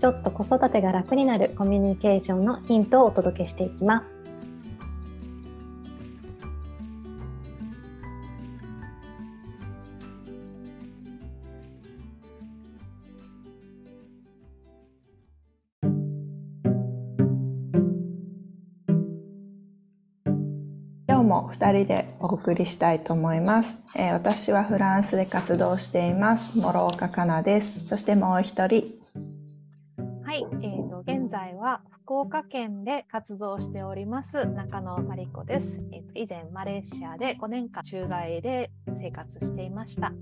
ちょっと子育てが楽になるコミュニケーションのヒントをお届けしていきます。今日も2人でお送りしたいと思います、えー、私はフランスで活動しています。諸岡かなです。そしてもう一人岡県で活動しております中野真理子です、えーと。以前マレーシアで5年間駐在で生活していました。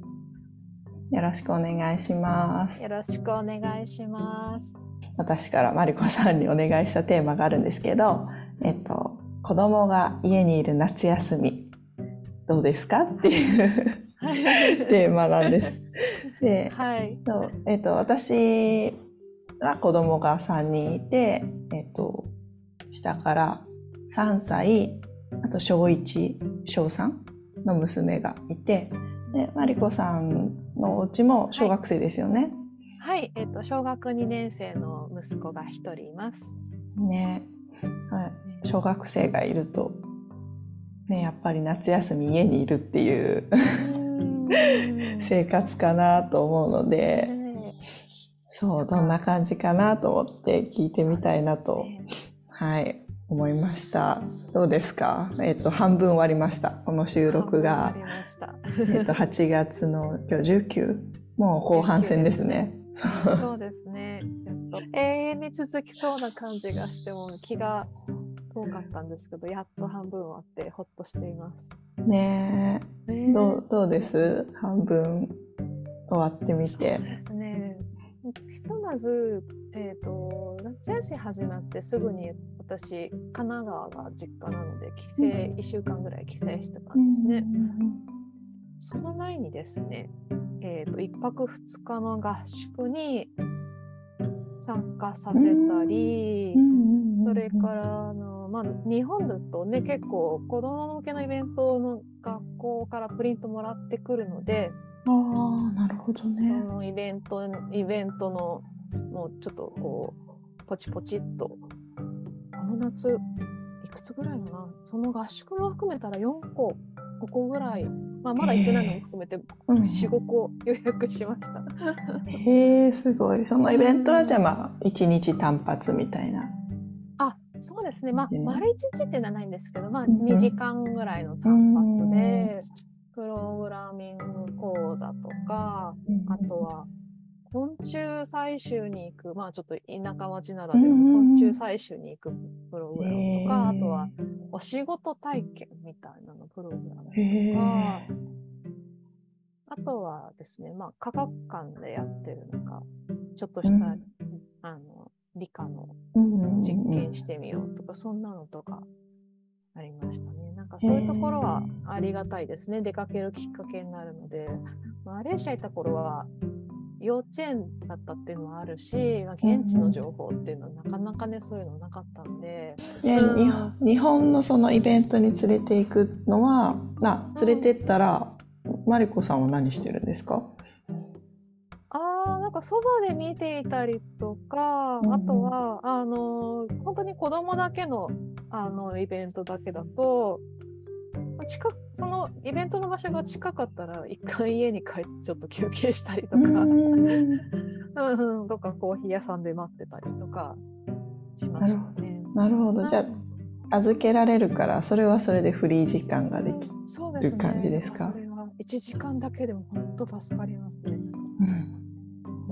よろしくお願いします。よろしくお願いします。私からマリコさんにお願いしたテーマがあるんですけど、えっと子供が家にいる夏休みどうですかっていう テーマなんです。で、はい、えっと私は子供が3人いて、えっと、下から3歳、あと小1、小3の娘がいて、で、マリコさんのお家も小学生ですよね。はい、はい、えっ、と、小学2年生の息子が1人います。ね。はい、小学生がいると、ね、やっぱり夏休み家にいるっていう 生活かなと思うので、そう、どんな感じかなと思って聞いてみたいなと、はい、思いました。どうですか？えっ、と、半分終わりました。この収録が。えっと、8月の今日19、もう後半戦ですね。そうですね。永遠に続きそうな感じがしても気が遠かったんですけど、やっと半分終わってほっとしています。ねえ。どうどうです？半分終わってみて。そうですね。ひとまず、えーと、夏休み始まってすぐに私神奈川が実家なので帰省、うん、1週間ぐらい帰省してたんですね。その前にですね、えーと、1泊2日の合宿に参加させたり、それからあの、まあ、日本だとね結構子ども向けのイベントの学校からプリントもらってくるのでああ、なるほどね。そのイベント、イベントの、もうちょっとこう、ポチポチっと、あの夏、いくつぐらいかな、その合宿も含めたら4個、5個ぐらい、まあ、まだ行ってないのも含めて、4、5個予約しました。へえ、すごい。そのイベントはじゃあまあ、1日単発みたいな。あ、そうですね。まあ、丸1日っていうのはないんですけど、まあ、2時間ぐらいの単発で、プログラミング講座とか、あとは昆虫採集に行く、まあちょっと田舎町ならで昆虫採集に行くプログラムとか、あとはお仕事体験みたいなのプログラムとか、あとはですね、まあ科学館でやってるのか、ちょっとした、あの理科の実験してみようとか、そんなのとかありましたね。なんかそういうところはありがたいですね。出かけるきっかけになるので、マレーシア行った頃は幼稚園だったっていうのもあるし、現地の情報っていうのはなかなかねそういうのなかったんで。で日本のそのイベントに連れていくのは、な連れてったらマリコさんは何してるんですか？なんかそばで見ていたりとか、あとは、あの、本当に子供だけの、あの、イベントだけだと、近そのイベントの場所が近かったら一回家に帰ってちょっと休憩したりとか うん。とかコーヒー屋さんで待ってたりとかしましたね。なるほどじゃあ預けられるからそれはそれでフリー時間ができる感じですか？そ、ね、れは1時間だけでも本当助かりますね。うん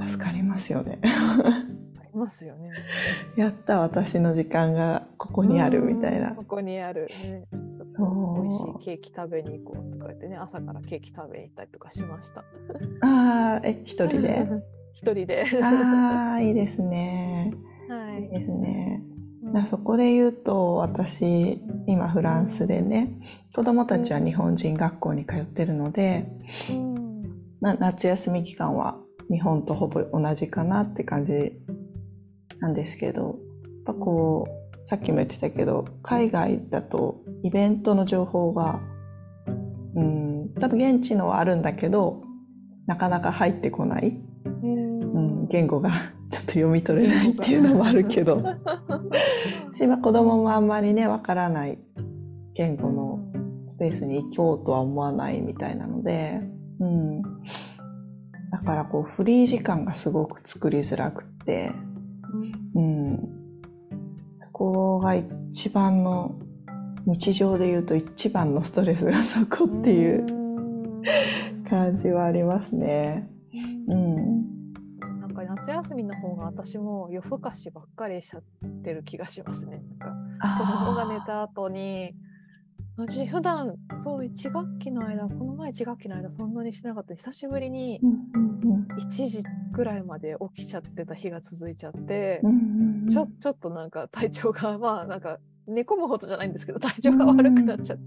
助かりますよね。ありますよね。やった私の時間がここにあるみたいな。ここにある、ね。そう美味しいケーキ食べに行こうとか言ってね朝からケーキ食べに行ったりとかしました。ああえ一人で？一人で。ああいいですね。はい。いいですね。そこで言うと私今フランスでね子供たちは日本人学校に通ってるので、まあ、夏休み期間は日本とほぼ同じかなって感じなんですけどやっぱこうさっきも言ってたけど海外だとイベントの情報がうん多分現地のはあるんだけどなかなか入ってこない、うん、言語が ちょっと読み取れないっていうのもあるけど。今子供もあんまりねわからない。言語のスペースに行こうとは思わないみたいなので、うん、だからこうフリー時間がすごく作りづらくって、うん、そこが一番の日常で言うと一番のストレスがそこっていう感じはありますね。うん。なんか夏休みの方が私も夜更かしばっかりしちゃってる気がしますね。なんか子供が寝た後に私普段そう1学期の間この前1学期の間そんなにしなかった久しぶりに1時ぐらいまで起きちゃってた日が続いちゃって、ちょちょっとなんか体調が まあなんか寝込むほどじゃないんですけど体調が悪くなっちゃって。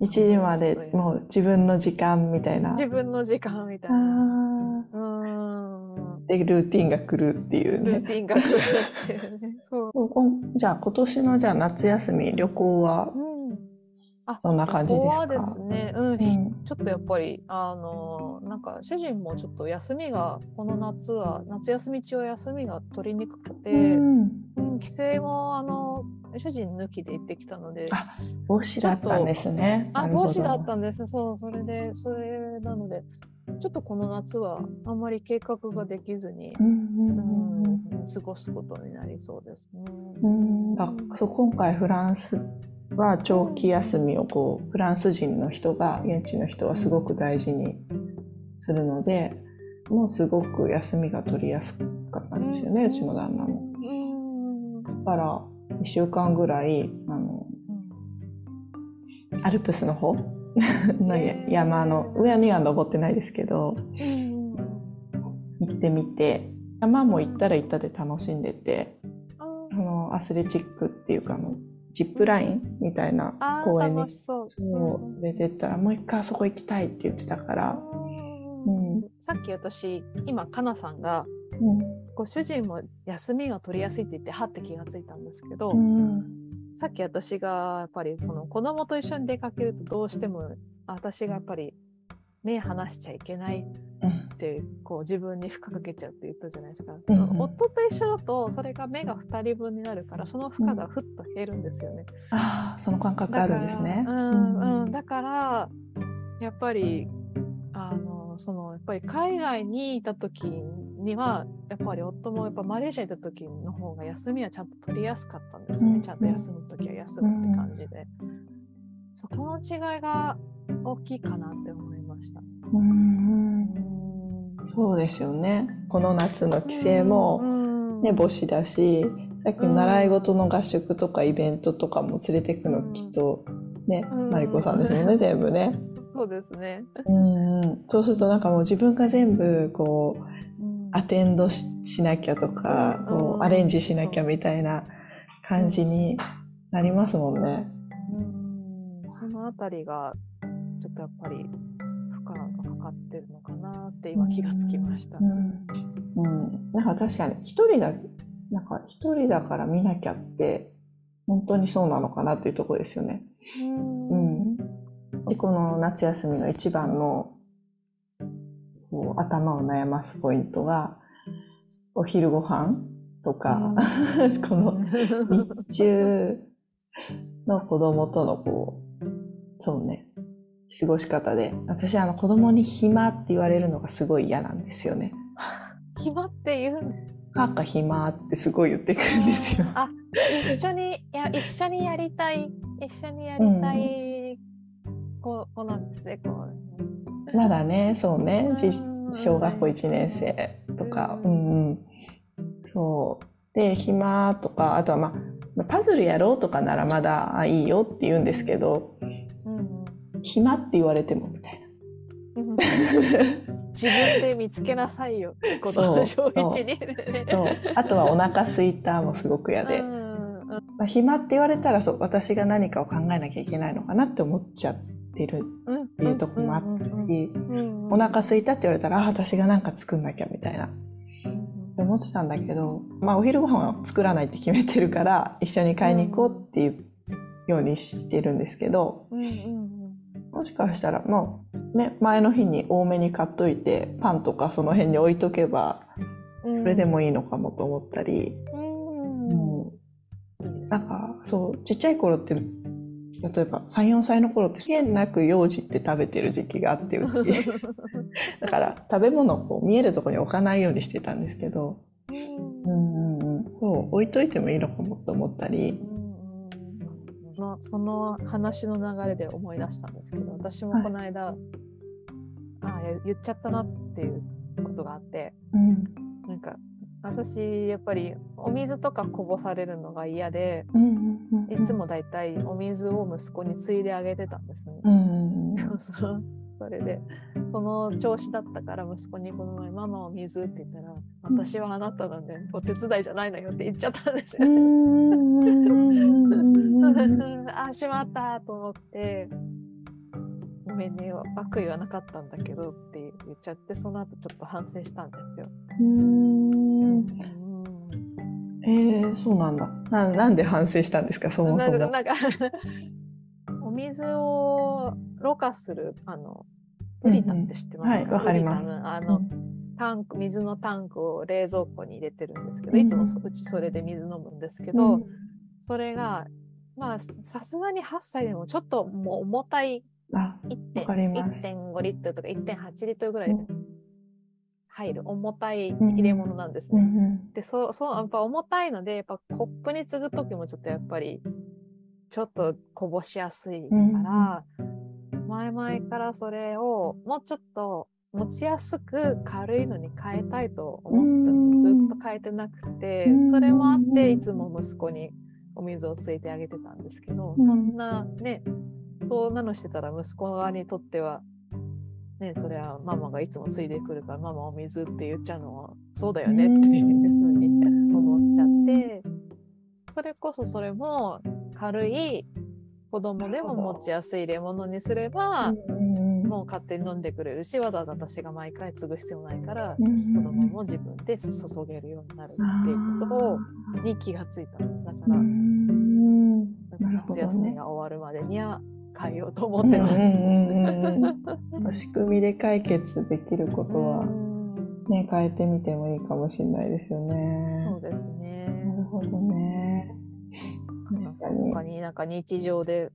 1時までもう自分の時間みたいな。自分の時間みたいな。で、ルーティンが来るっていうね。ルーティンが来るっていうね。そう。じゃあ今年のじゃあ夏休み旅行は、うんあそんな感じですか？ですね、うん、うん、ちょっとやっぱりあのなんか主人もちょっと休みがこの夏は夏休み中は休みが取りにくくて、うん、うん、帰省もあの主人抜きで行ってきたのであ帽子だったんですね。あ帽子だったんです。そうそれでそれなのでちょっとこの夏はあんまり計画ができずに、うん、過ごすことになりそうですね。うん、あそう今回フランスは長期休みをこうフランス人の人が現地の人はすごく大事にするのでもうすごく休みが取りやすかったんですよね、うちの旦那も。だから1週間ぐらいあのアルプスの方？の山の上には登ってないですけど行ってみて山も行ったら行ったで楽しんでてあのアスレチックっていうかのジップラインみたいな公園にそう。連れてったら、もう一回あそこ行きたいって言ってたから、うん、さっき私今かなさんが、うん、ご主人も休みが取りやすいって言ってはって気がついたんですけど、うん、さっき私がやっぱりその子供と一緒に出かけるとどうしても私がやっぱり目離しちゃいけないってこう自分に負荷かけちゃうって言ったじゃないですか、うん、夫と一緒だとそれが目が2人分になるからその負荷がふっと減るんですよね。うん、ああその感覚あるんですね。うん、うん、だからやっぱりあのそのやっぱり海外にいた時にはやっぱり夫もやっぱマレーシアにいた時の方が休みはちゃんと取りやすかったんですよね、ちゃんと休む時は休むって感じで。そこの違いが大きいかなって思いました。うんそうですよね。この夏の帰省も、ね、母子だし、さっきの習い事の合宿とかイベントとかも連れてくのきっと、ね、マリコさんですもんね、全部ね。そうですね。うん。そうするとなんかもう自分が全部こう、アテンドしなきゃとか、こうアレンジしなきゃみたいな感じになりますもんね。うん。そのあたりが、ちょっとやっぱりって今気がつきました。うん、うん、なんか確かに一人だなんか一人だから見なきゃって本当にそうなのかなっていうところですよね。うん、でこの夏休みの一番のこう頭を悩ますポイントがお昼ご飯とか、うん、この日中の子供とのこうそうね過ごし方で私あの子供に暇って言われるのがすごい嫌なんですよね。暇って言うの？カ暇ってすごい言ってくるんですよ。あ一緒にいや一緒にやりたい一緒にやりたい子,、子なんですねこうまだねそうね。小学校1年生とか。うん。うんそう。で暇とかあとはまあパズルやろうとかならまだいいよって言うんですけど、うん暇って言われてもみたいな。自分で見つけなさいよ。ってこと小一に、あとはお腹すいたもすごく嫌で、まあ、暇って言われたらそう私が何かを考えなきゃいけないのかなって思っちゃってるっていうとこもあったしお腹空いたって言われたらあ私が何か作んなきゃみたいな。って思ってたんだけど、まあ、お昼ご飯は作らないって決めてるから一緒に買いに行こうっていうようにしてるんですけど、もしかしたらもうね前の日に多めに買っといてパンとかその辺に置いとけばそれでもいいのかもと思ったり、なんかそうちっちゃい頃って例えば34歳の頃って限なく幼児って食べてる時期があってうち。だから食べ物をこう見えるとこに置かないようにしてたんですけど、うんうん、そう置いといてもいいのかもと思ったり。そのその話の流れで思い出したんですけど私もこの間、はい、あ言っちゃったなっていうことがあって、うん、なんか私やっぱりお水とかこぼされるのが嫌で、いつもだいたいお水を息子についであげてたんですね。そそれでその調子だったから息子にこの前「ママお水」って言ったら「私はあなたなんでお手伝いじゃないのよ」って言っちゃったんですよ。あしまったと思って。ごめんね悪意はなかったんだけどって言っちゃってその後ちょっと反省したんですよ。うん。えー、そうなんだ。な。なんで反省したんですか？そもそも。なんか お水をろ過するあのプリタって知ってますか、うんうん、はい、わかります。あの、タンク水のタンクを冷蔵庫に入れてるんですけど、いつもうちそれで水飲むんですけど、うん、それがまあさすがに8歳でもちょっともう重たい1.5リットルとか1.8リットルぐらいで入る重たい入れ物なんですね。うんうん、でそうそうやっぱ重たいのでやっぱコップに継ぐ時もちょっとやっぱりちょっとこぼしやすいから、うん、前々からそれをもうちょっと持ちやすく軽いのに変えたいと思ってずっと変えてなくてそれもあっていつも息子にお水を吸いてあげてたんですけどそんなねそんなのしてたら息子側にとっては、ね、それはママがいつもついでくるからママお水って言っちゃうのはそうだよねっていうふうに思っちゃってそれこそそれも軽い子供でも持ちやすい入れ物にすればもう勝手に飲んでくれるしわざわざ私が毎回継ぐ必要ないから子供も自分で注げるようになるっていうことに気がついただから夏休みが終わるまでには変えようと思ってます。仕組みで解決できることは、ね、変えてみてもいいかもしれないですよね。そうですね。なるほどね。他になんか日常で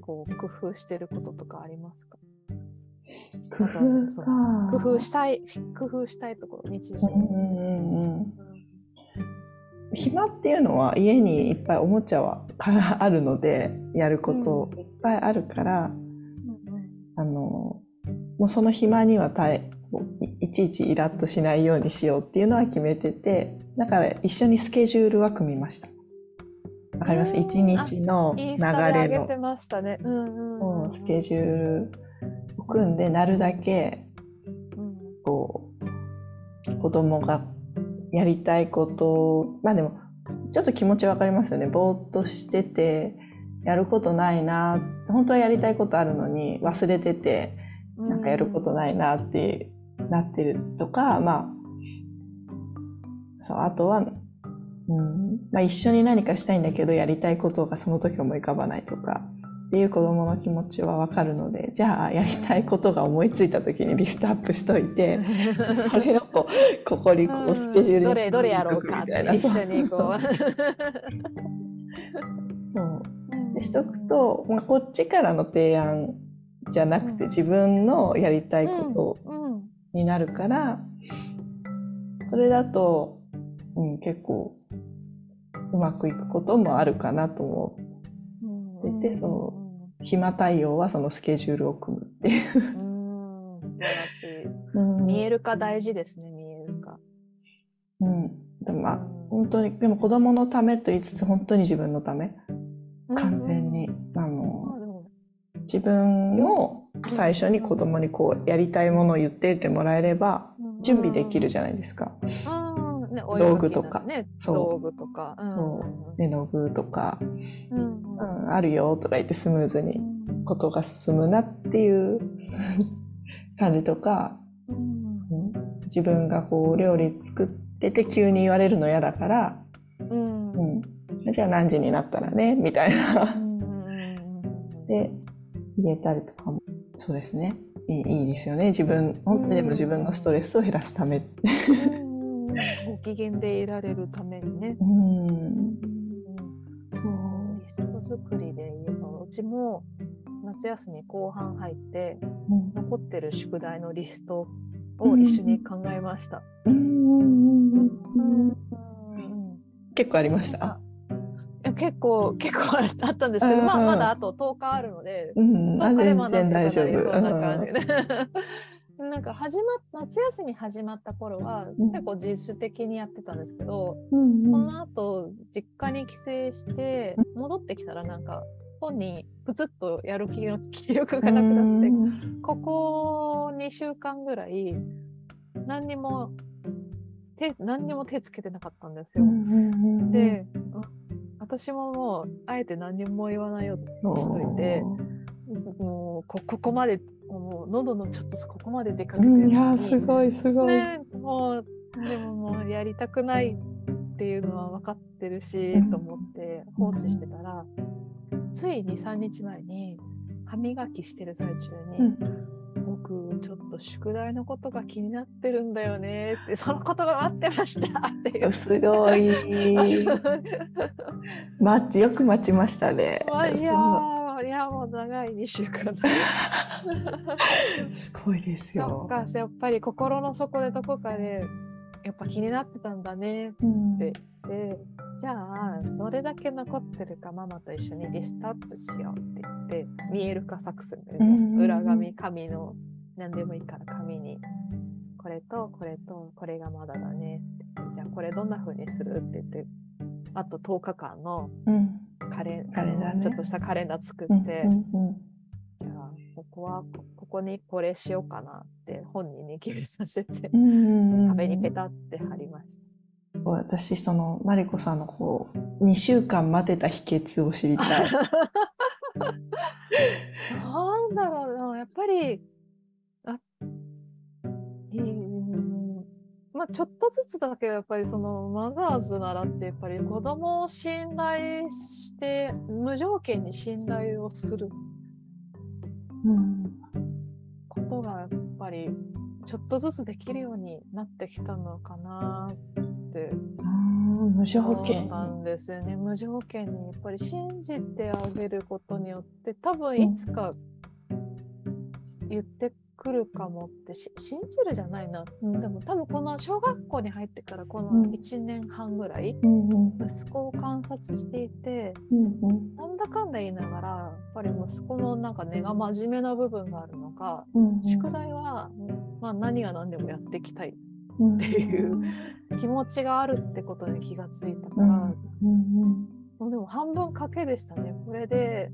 こう工夫してることとかありますか？工夫か。工夫したい工夫したいところ日常、うんうんうん暇っていうのは家にいっぱいおもちゃはあるのでやることいっぱいあるから、うん、あのもうその暇には耐えいちいちイラッとしないようにしようっていうのは決めててだから一緒にスケジュールは組みました。わかります？一日の流れの、ね。うんうん、スケジュールを組んでなるだけこう子供がやりたいことまあでもちょっと気持ちわかりますよね。ぼーっとしててやることないな本当はやりたいことあるのに忘れててなんかやることないなってなってるとか、まあそうあとは、うん。まあ、一緒に何かしたいんだけどやりたいことがその時思い浮かばないとかっていう子供の気持ちはわかるのでじゃあやりたいことが思いついた時にリストアップしといて それをここにこうスケジュールに、どれどれやろうかって一緒にこう。そうしとくと、まあ、こっちからの提案じゃなくて自分のやりたいことになるから、それだと、うん、結構うまくいくこともあるかなと思ってて、その暇対応はそのスケジュールを組むっていう。うん。素晴らしい、見えるか大事ですね見えるか。うん、でもまあ、本当にでも子供のためと言いつつ本当に自分のため。完全に、あの自分を最初に子供にこうやりたいものを言ってってもらえれば準備できるじゃないですか。ね、道具とか、ね、そう。道具とか、うん。そう。絵の具とか、うん。うん、あるよとか言ってスムーズにことが進むなっていう感じとか、うん。うん。自分がこう料理作ってて急に言われるの嫌だから、うん。うん、じゃあ何時になったらねみたいな。で言えたりとかも。そうですね。いいいいですよね。自分本当にでも自分のストレスを減らすためうんご機嫌でいられるためにね。うん。そうリスト作りで言えばうちも夏休み後半入ってうん。残ってる宿題のリストを一緒に考えました。うん。うん。うんうん結構ありました？あいや結構結構あったんですけど、うん。うんまあまだあと10日あるので、うん、あどっかで全然学んで大丈夫。そんな感じで。なんか始まっ夏休み始まった頃はうん。結構自主的にやってたんですけど、うんこの後実家に帰省して戻ってきたらなんか本人プツッとやる気の気力がなくなってここ2週間ぐらい何にも手何にも手つけてなかったんですよ。で、あ私ももうあえて何にも言わないようにしといてもうこここまでもう喉のちょっとここまで出かけてるうん、いやすごいすごい。ね、もうでももうやりたくないっていうのは分かってるし、うんと思って放置してたらつい23日前に歯磨きしてる最中に、僕ちょっと宿題のことが気になってるんだよねってそのことが待ってましたっていう。すごい。マッチよく待ちましたね。まあいやそーいやもう長い2週間う すごいですそっよ。かやっぱり心の底でどこかでやっぱ気になってたんだね。うん。ででじゃあどれだけ残ってるかママと一緒にリストアップしようって言って見える化作戦で、うんうんうん。裏紙紙の何でもいいから紙に。これとこれとこれがまだだねって。言ってじゃあこれどんな風にするって言ってあと10日間のうんカレンカレンダーね。ちょっとしたカレンダー作って、うんうんじゃあここはこここにこれしようかなって本人に決めさせて。うんうん壁にペタって貼りました。私そのマリコさんのこう2週間待てた秘訣を知りたい。なんだろうな、やっぱり、あ、うん、まあちょっとずつだけど、やっぱりそのマザーズならって、やっぱり子供を信頼して、無条件に信頼をするうん。ことが、やっぱり、ちょっとずつできるようになってきたのかなってうん無条件なんですよね。無条件にやっぱり信じてあげることによって多分いつか言ってくるかもってし信じるじゃないな、うんでも多分この小学校に入ってからこうん。の1年半ぐらい息子を観察していてなんだかんだ言いながらやっぱり息子のなんか根が真面目な部分があるのかうん宿題は、まあ、何が何でもやっていきたい。うん。っていう気持ちがあるってことに気がついたから、でも半分賭けでしたね。これで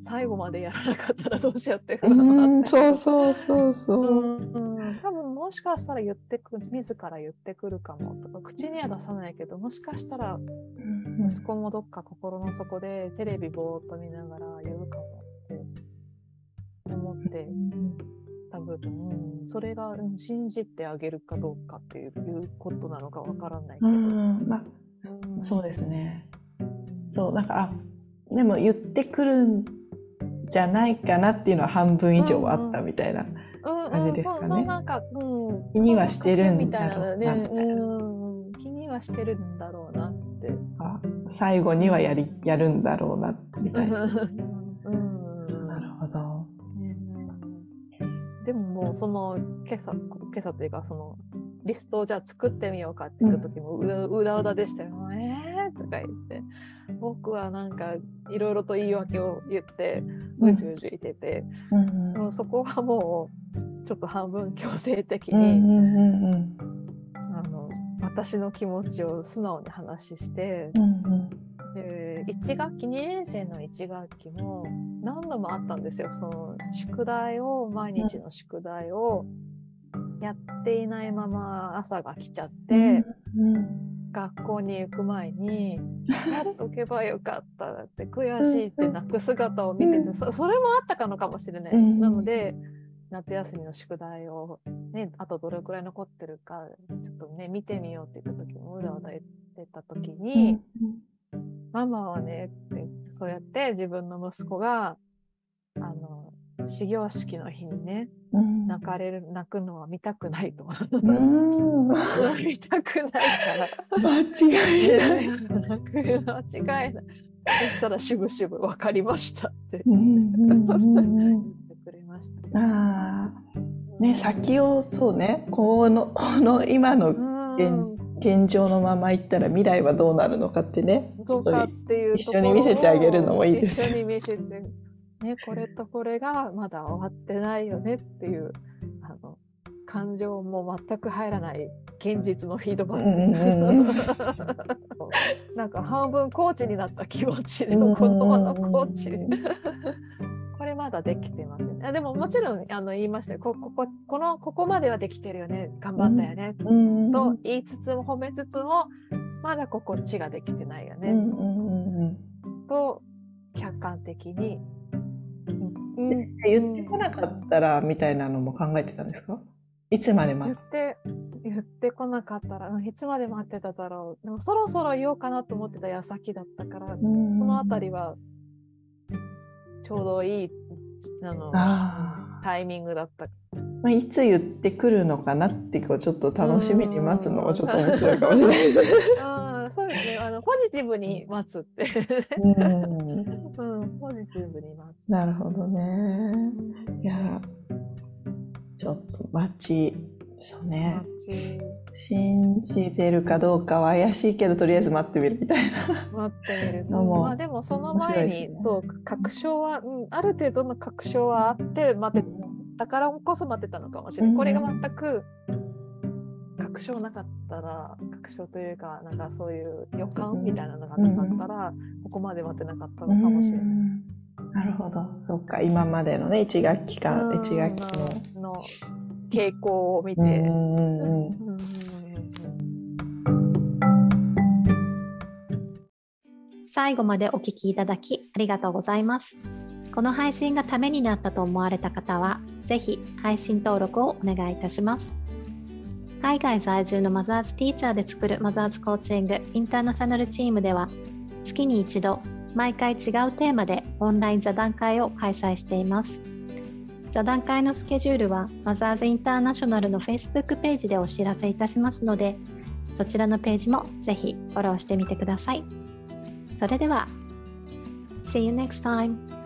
最後までやらなかったらどうしようって不うん、そうそうそうそう。うんうん多分もしかしたら言ってく自ら言ってくるかもとか口には出さないけどもしかしたらうん息子もどっか心の底でテレビぼーっと見ながら言うかもって思って多分、うん、それがうん信じてあげるかどうかっていうことなのかわからないけど、うん、まあ、うんそうですね。そう、なんか、あ、でも言ってくるんじゃないかなっていうのは半分以上はあったみたいな。うん感じですかねそうなんか、うん、気にはしてるんだろうなみたいなうんうん、気にはしてるんだろうなって。あ最後にはやり、やるんだろうな、みたいな。でももうその今朝今朝というかそのリストをじゃあ作ってみようかって言った時もうだうだでしたよ。えーとか言って。僕はなんかいろいろと言い訳を言ってうじうじ言ってて、うんそこはもうちょっと半分強制的うんうに、んうんうん。あの私の気持ちを素直に話して、うんうんで1学期2年生の1学期も何度もあったんですよ。その宿題を毎日の宿題をやっていないまま朝が来ちゃって、うんうん、学校に行く前に やっとけばよかったって悔しいって泣く姿を見ててそそれもあったかのかもしれない。なので夏休みの宿題を、ね、あとどれくらい残ってるかちょっとね見てみようって言った時もうだうだ言ってた時に、ママはねってそうやって自分の息子があの始業式の日にね、うん、泣かれる泣くのは見たくないと。見 たくないから。間違いない。泣く間違いない。そしたらしぶしぶ分かりましたって。ああ。ね、先をそうね、この、この今の現現状のままいったら未来はどうなるのかってね、一緒に見せてあげるのもいいです。一緒に見せてね、これとこれがまだ終わってないよねっていうあの感情も全く入らない現実のフィードバック、なんか半分コーチになった気持ちで子供のコーチ、これまだできてません、ね、でももちろんあの言いましたよ。こここのここまではできてるよね。頑張ったよね、と言いつつも褒めつつもまだここっちができてないよね、と客観的に言ってこなかったらみたいなのも考えてたんですか？いつまで待って言ってこなかったらいつまで待ってただろう。でもそろそろ言おうかなと思ってた矢先だったからそのあたりはちょうどいいあのタイミングだった。まあ、いつ言ってくるのかなってこうちょっと楽しみに待つのもちょっと面白いかもしれないです。あそうですね。あのポジティブに待つって。うんポジティブに待つ。なるほどね。いや、ちょっと待ち、そうね。信じてるかどうかは怪しいけど、とりあえず待ってみるみたいな。待ってみる。まあでもその前に、ね、そう、確証は、うん、ある程度の確証はあって待ってたからこそ待ってたのかもしれない。これが全く確証なかったら確証というかなんかそういう予感みたいなのがなかったら、うん、ここまで待ってなかったのかもしれない。なるほどそっか今までのね1学期間1学期のの傾向を見て。最後までお聞きいただきありがとうございます。この配信がためになったと思われた方は、ぜひ配信登録をお願いいたします。海外在住のマザーズティーチャーで作るマザーズコーチングインターナショナルチームでは月に一度毎回違うテーマでオンライン座談会を開催しています座談会のスケジュールはマザーズインターナショナルの Facebook ページでお知らせいたしますのでそちらのページもぜひフォローしてみてくださいそれでは See you next time!